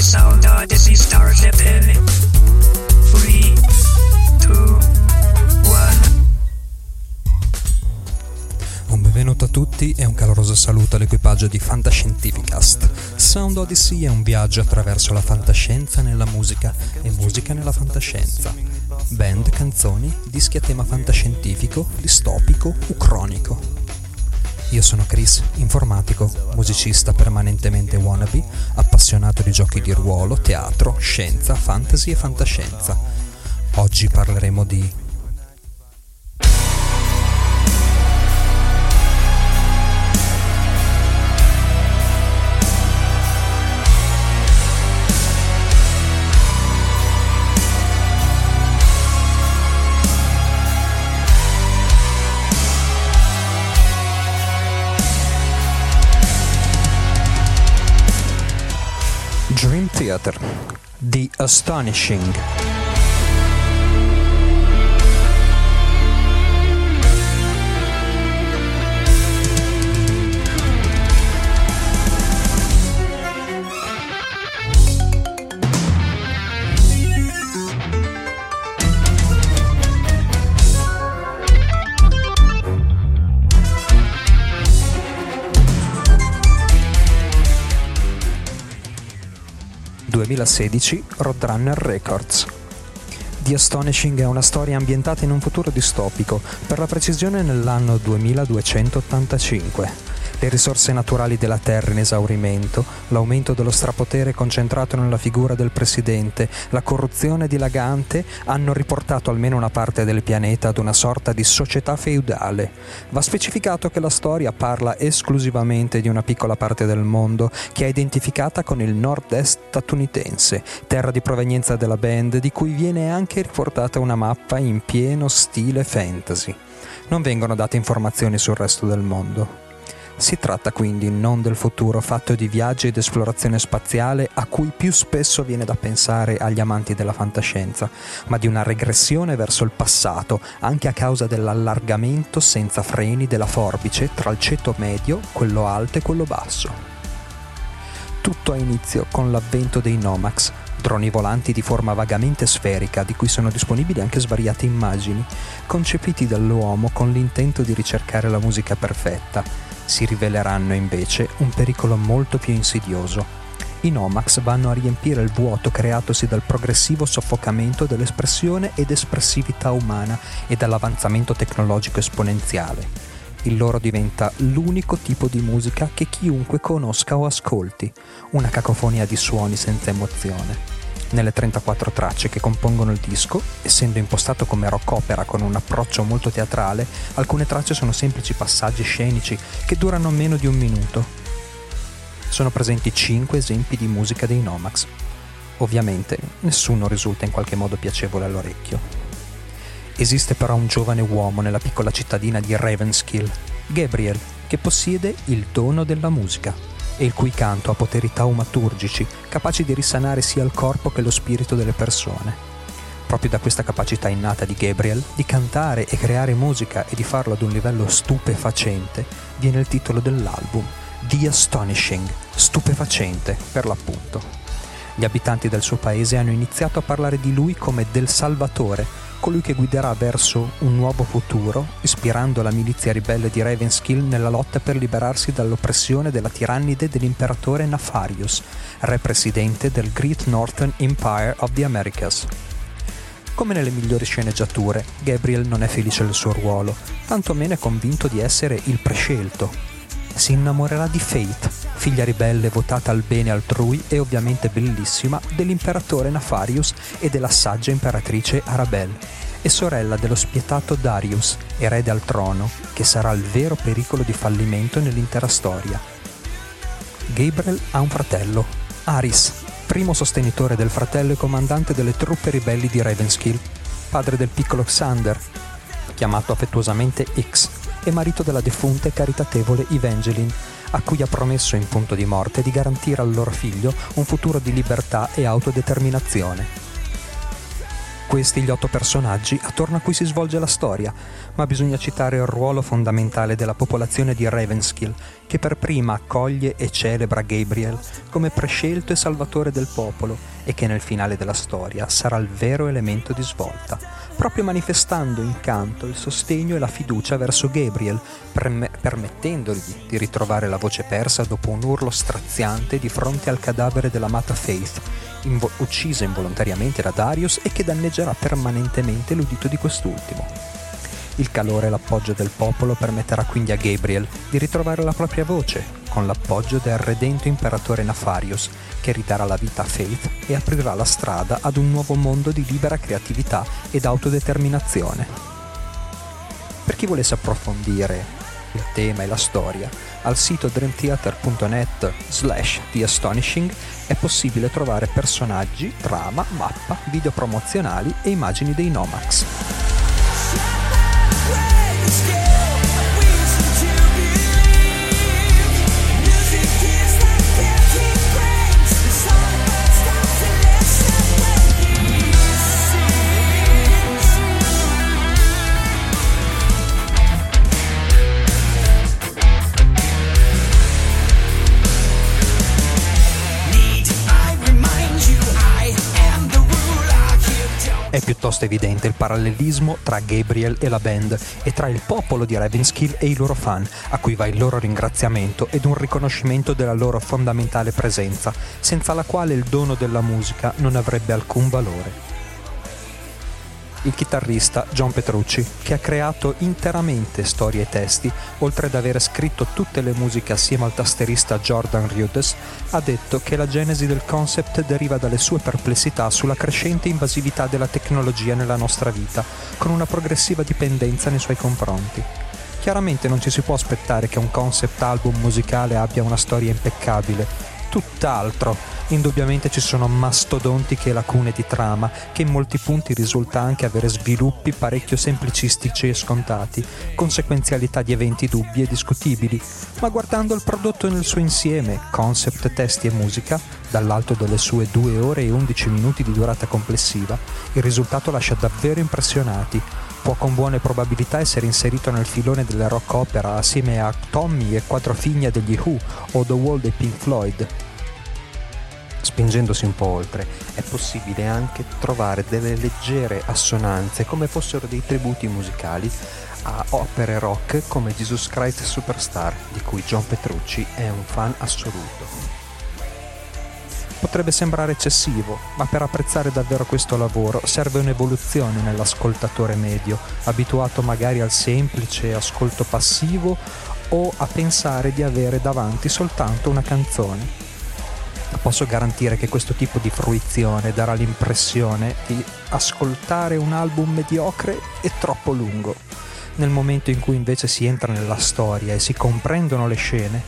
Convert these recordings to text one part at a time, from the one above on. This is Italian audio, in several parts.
The Sound Odyssey Starship in 3, 2, 1. Un benvenuto a tutti e un caloroso saluto all'equipaggio di Fantascientificast. Sound Odyssey è un viaggio attraverso la fantascienza nella musica e musica nella fantascienza. Band, canzoni, dischi a tema fantascientifico, distopico, ucronico. Io sono Chris, informatico, musicista permanentemente wannabe, appassionato di giochi di ruolo, teatro, scienza, fantasy e fantascienza. Oggi parleremo di Dream Theater, The Astonishing. ...2016 Roadrunner Records. The Astonishing è una storia ambientata in un futuro distopico, per la precisione nell'anno 2285. Le risorse naturali della Terra in esaurimento, l'aumento dello strapotere concentrato nella figura del presidente, la corruzione dilagante hanno riportato almeno una parte del pianeta ad una sorta di società feudale. Va specificato che la storia parla esclusivamente di una piccola parte del mondo che è identificata con il nord-est statunitense, terra di provenienza della band di cui viene anche riportata una mappa in pieno stile fantasy. Non vengono date informazioni sul resto del mondo. Si tratta quindi non del futuro fatto di viaggi ed esplorazione spaziale a cui più spesso viene da pensare agli amanti della fantascienza, ma di una regressione verso il passato, anche a causa dell'allargamento senza freni della forbice tra il ceto medio, quello alto e quello basso. Tutto ha inizio con l'avvento dei Nomax, droni volanti di forma vagamente sferica di cui sono disponibili anche svariate immagini, concepiti dall'uomo con l'intento di ricercare la musica perfetta si riveleranno invece un pericolo molto più insidioso. I Nomax vanno a riempire il vuoto creatosi dal progressivo soffocamento dell'espressione ed espressività umana e dall'avanzamento tecnologico esponenziale. Il loro diventa l'unico tipo di musica che chiunque conosca o ascolti, una cacofonia di suoni senza emozione. Nelle 34 tracce che compongono il disco, essendo impostato come rock opera con un approccio molto teatrale, alcune tracce sono semplici passaggi scenici che durano meno di un minuto. Sono presenti 5 esempi di musica dei Nomax. Ovviamente nessuno risulta in qualche modo piacevole all'orecchio. Esiste però un giovane uomo nella piccola cittadina di Ravenskill, Gabriel, che possiede il dono della musica e il cui canto ha poteri taumaturgici capaci di risanare sia il corpo che lo spirito delle persone. Proprio da questa capacità innata di Gabriel di cantare e creare musica e di farlo ad un livello stupefacente viene il titolo dell'album, The Astonishing, stupefacente per l'appunto. Gli abitanti del suo paese hanno iniziato a parlare di lui come del Salvatore, colui che guiderà verso un nuovo futuro, ispirando la milizia ribelle di Ravenskill nella lotta per liberarsi dall'oppressione della tirannide dell'imperatore Nafarius, re presidente del Great Northern Empire of the Americas. Come nelle migliori sceneggiature, Gabriel non è felice del suo ruolo, tantomeno è convinto di essere il prescelto. Si innamorerà di Faith, figlia ribelle votata al bene altrui e ovviamente bellissima dell'imperatore Nafarius e della saggia imperatrice Arabelle, e sorella dello spietato Darius, erede al trono, che sarà il vero pericolo di fallimento nell'intera storia. Gabriel ha un fratello, Aris, primo sostenitore del fratello e comandante delle truppe ribelli di Ravenskill, padre del piccolo Xander, chiamato affettuosamente X, e marito della defunta e caritatevole Evangeline, a cui ha promesso in punto di morte di garantire al loro figlio un futuro di libertà e autodeterminazione. Questi gli otto personaggi attorno a cui si svolge la storia, ma bisogna citare il ruolo fondamentale della popolazione di Ravenskill, che per prima accoglie e celebra Gabriel come prescelto e salvatore del popolo e che nel finale della storia sarà il vero elemento di svolta, proprio manifestando in canto il sostegno e la fiducia verso Gabriel, perm- permettendogli di ritrovare la voce persa dopo un urlo straziante di fronte al cadavere dell'amata Faith, invo- uccisa involontariamente da Darius e che danneggerà permanentemente l'udito di quest'ultimo. Il calore e l'appoggio del popolo permetterà quindi a Gabriel di ritrovare la propria voce, con l'appoggio del redento imperatore Nafarius, che ridarà la vita a Faith e aprirà la strada ad un nuovo mondo di libera creatività ed autodeterminazione. Per chi volesse approfondire il tema e la storia, al sito dreamtheater.net slash The Astonishing è possibile trovare personaggi, trama, mappa, video promozionali e immagini dei Nomax. Piuttosto evidente il parallelismo tra Gabriel e la band e tra il popolo di Ravenskill e i loro fan, a cui va il loro ringraziamento ed un riconoscimento della loro fondamentale presenza, senza la quale il dono della musica non avrebbe alcun valore il chitarrista John Petrucci, che ha creato interamente storie e testi, oltre ad aver scritto tutte le musiche assieme al tasterista Jordan Rudess, ha detto che la genesi del concept deriva dalle sue perplessità sulla crescente invasività della tecnologia nella nostra vita, con una progressiva dipendenza nei suoi confronti. Chiaramente non ci si può aspettare che un concept album musicale abbia una storia impeccabile, tutt'altro Indubbiamente ci sono mastodontiche lacune di trama che in molti punti risulta anche avere sviluppi parecchio semplicistici e scontati, conseguenzialità di eventi dubbi e discutibili, ma guardando il prodotto nel suo insieme, concept, testi e musica, dall'alto delle sue 2 ore e 11 minuti di durata complessiva, il risultato lascia davvero impressionati, può con buone probabilità essere inserito nel filone delle rock opera assieme a Tommy e Quattro figlie degli Who o The Wall dei Pink Floyd, Spingendosi un po' oltre, è possibile anche trovare delle leggere assonanze come fossero dei tributi musicali a opere rock come Jesus Christ Superstar, di cui John Petrucci è un fan assoluto. Potrebbe sembrare eccessivo, ma per apprezzare davvero questo lavoro serve un'evoluzione nell'ascoltatore medio, abituato magari al semplice ascolto passivo o a pensare di avere davanti soltanto una canzone Posso garantire che questo tipo di fruizione darà l'impressione di ascoltare un album mediocre e troppo lungo. Nel momento in cui invece si entra nella storia e si comprendono le scene,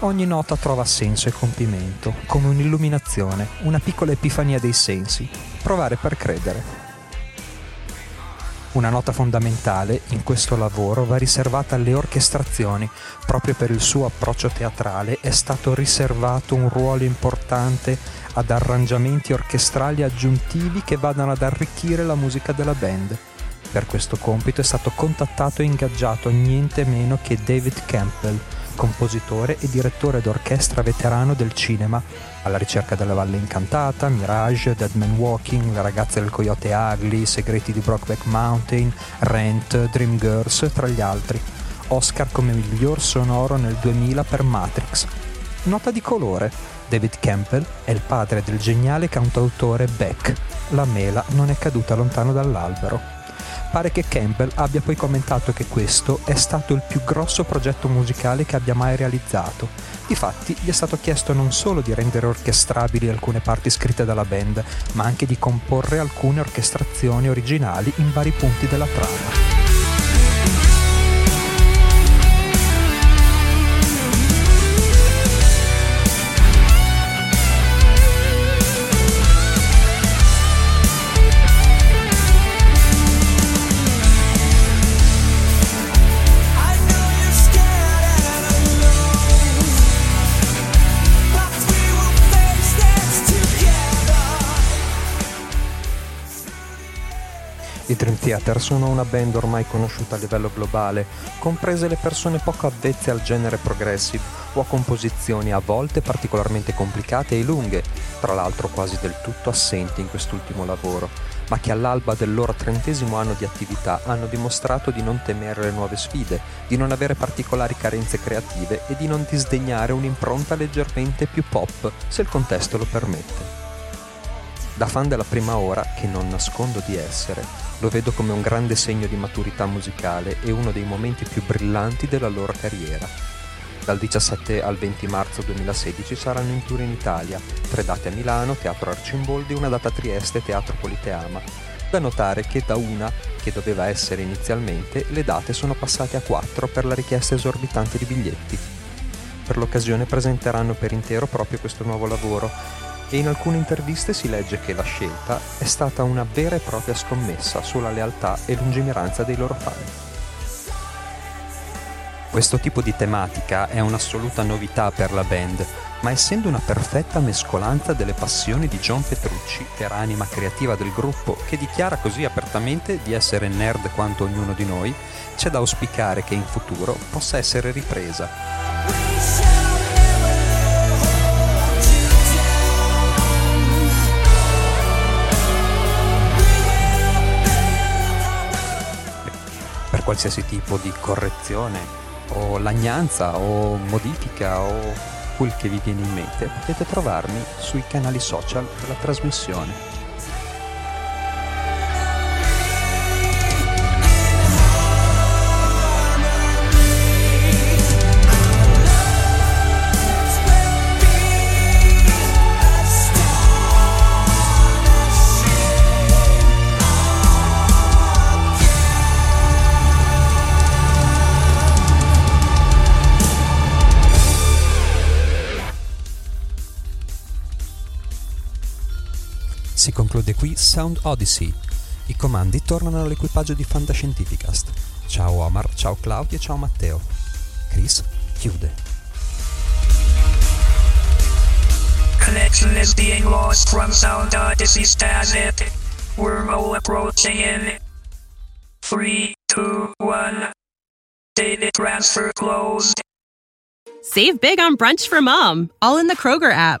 ogni nota trova senso e compimento, come un'illuminazione, una piccola epifania dei sensi. Provare per credere. Una nota fondamentale in questo lavoro va riservata alle orchestrazioni. Proprio per il suo approccio teatrale è stato riservato un ruolo importante ad arrangiamenti orchestrali aggiuntivi che vadano ad arricchire la musica della band. Per questo compito è stato contattato e ingaggiato niente meno che David Campbell, compositore e direttore d'orchestra veterano del cinema, alla ricerca della Valle Incantata, Mirage, Dead Man Walking, Le ragazze del Coyote Ugly, segreti di Brockback Mountain, Rent, Dreamgirls, tra gli altri. Oscar come miglior sonoro nel 2000 per Matrix. Nota di colore. David Campbell è il padre del geniale cantautore Beck. La mela non è caduta lontano dall'albero pare che Campbell abbia poi commentato che questo è stato il più grosso progetto musicale che abbia mai realizzato. Difatti gli è stato chiesto non solo di rendere orchestrabili alcune parti scritte dalla band, ma anche di comporre alcune orchestrazioni originali in vari punti della trama. I Dream Theater sono una band ormai conosciuta a livello globale, comprese le persone poco avvezze al genere progressive o a composizioni a volte particolarmente complicate e lunghe, tra l'altro quasi del tutto assenti in quest'ultimo lavoro, ma che all'alba del loro trentesimo anno di attività hanno dimostrato di non temere le nuove sfide, di non avere particolari carenze creative e di non disdegnare un'impronta leggermente più pop, se il contesto lo permette. Da fan della prima ora, che non nascondo di essere, lo vedo come un grande segno di maturità musicale e uno dei momenti più brillanti della loro carriera. Dal 17 al 20 marzo 2016 saranno in tour in Italia, tre date a Milano, Teatro Arcimboldi una data a Trieste, Teatro Politeama. Da notare che da una, che doveva essere inizialmente, le date sono passate a quattro per la richiesta esorbitante di biglietti. Per l'occasione presenteranno per intero proprio questo nuovo lavoro e in alcune interviste si legge che la scelta è stata una vera e propria scommessa sulla lealtà e lungimiranza dei loro fan. Questo tipo di tematica è un'assoluta novità per la band, ma essendo una perfetta mescolanza delle passioni di John Petrucci, vera anima creativa del gruppo, che dichiara così apertamente di essere nerd quanto ognuno di noi, c'è da auspicare che in futuro possa essere ripresa. Qualsiasi tipo di correzione o lagnanza o modifica o quel che vi viene in mente, potete trovarmi sui canali social della trasmissione. Si conclude qui Sound Odyssey. I comandi tornano all'equipaggio di Fantascientificast. Ciao Omar, ciao Claudio e ciao Matteo. Chris chiude. Connection is being lost from Sound Odyssey static. Wormhole approaching in 3, 2, 1. Data transfer closed. Save big on brunch for mom, all in the Kroger app.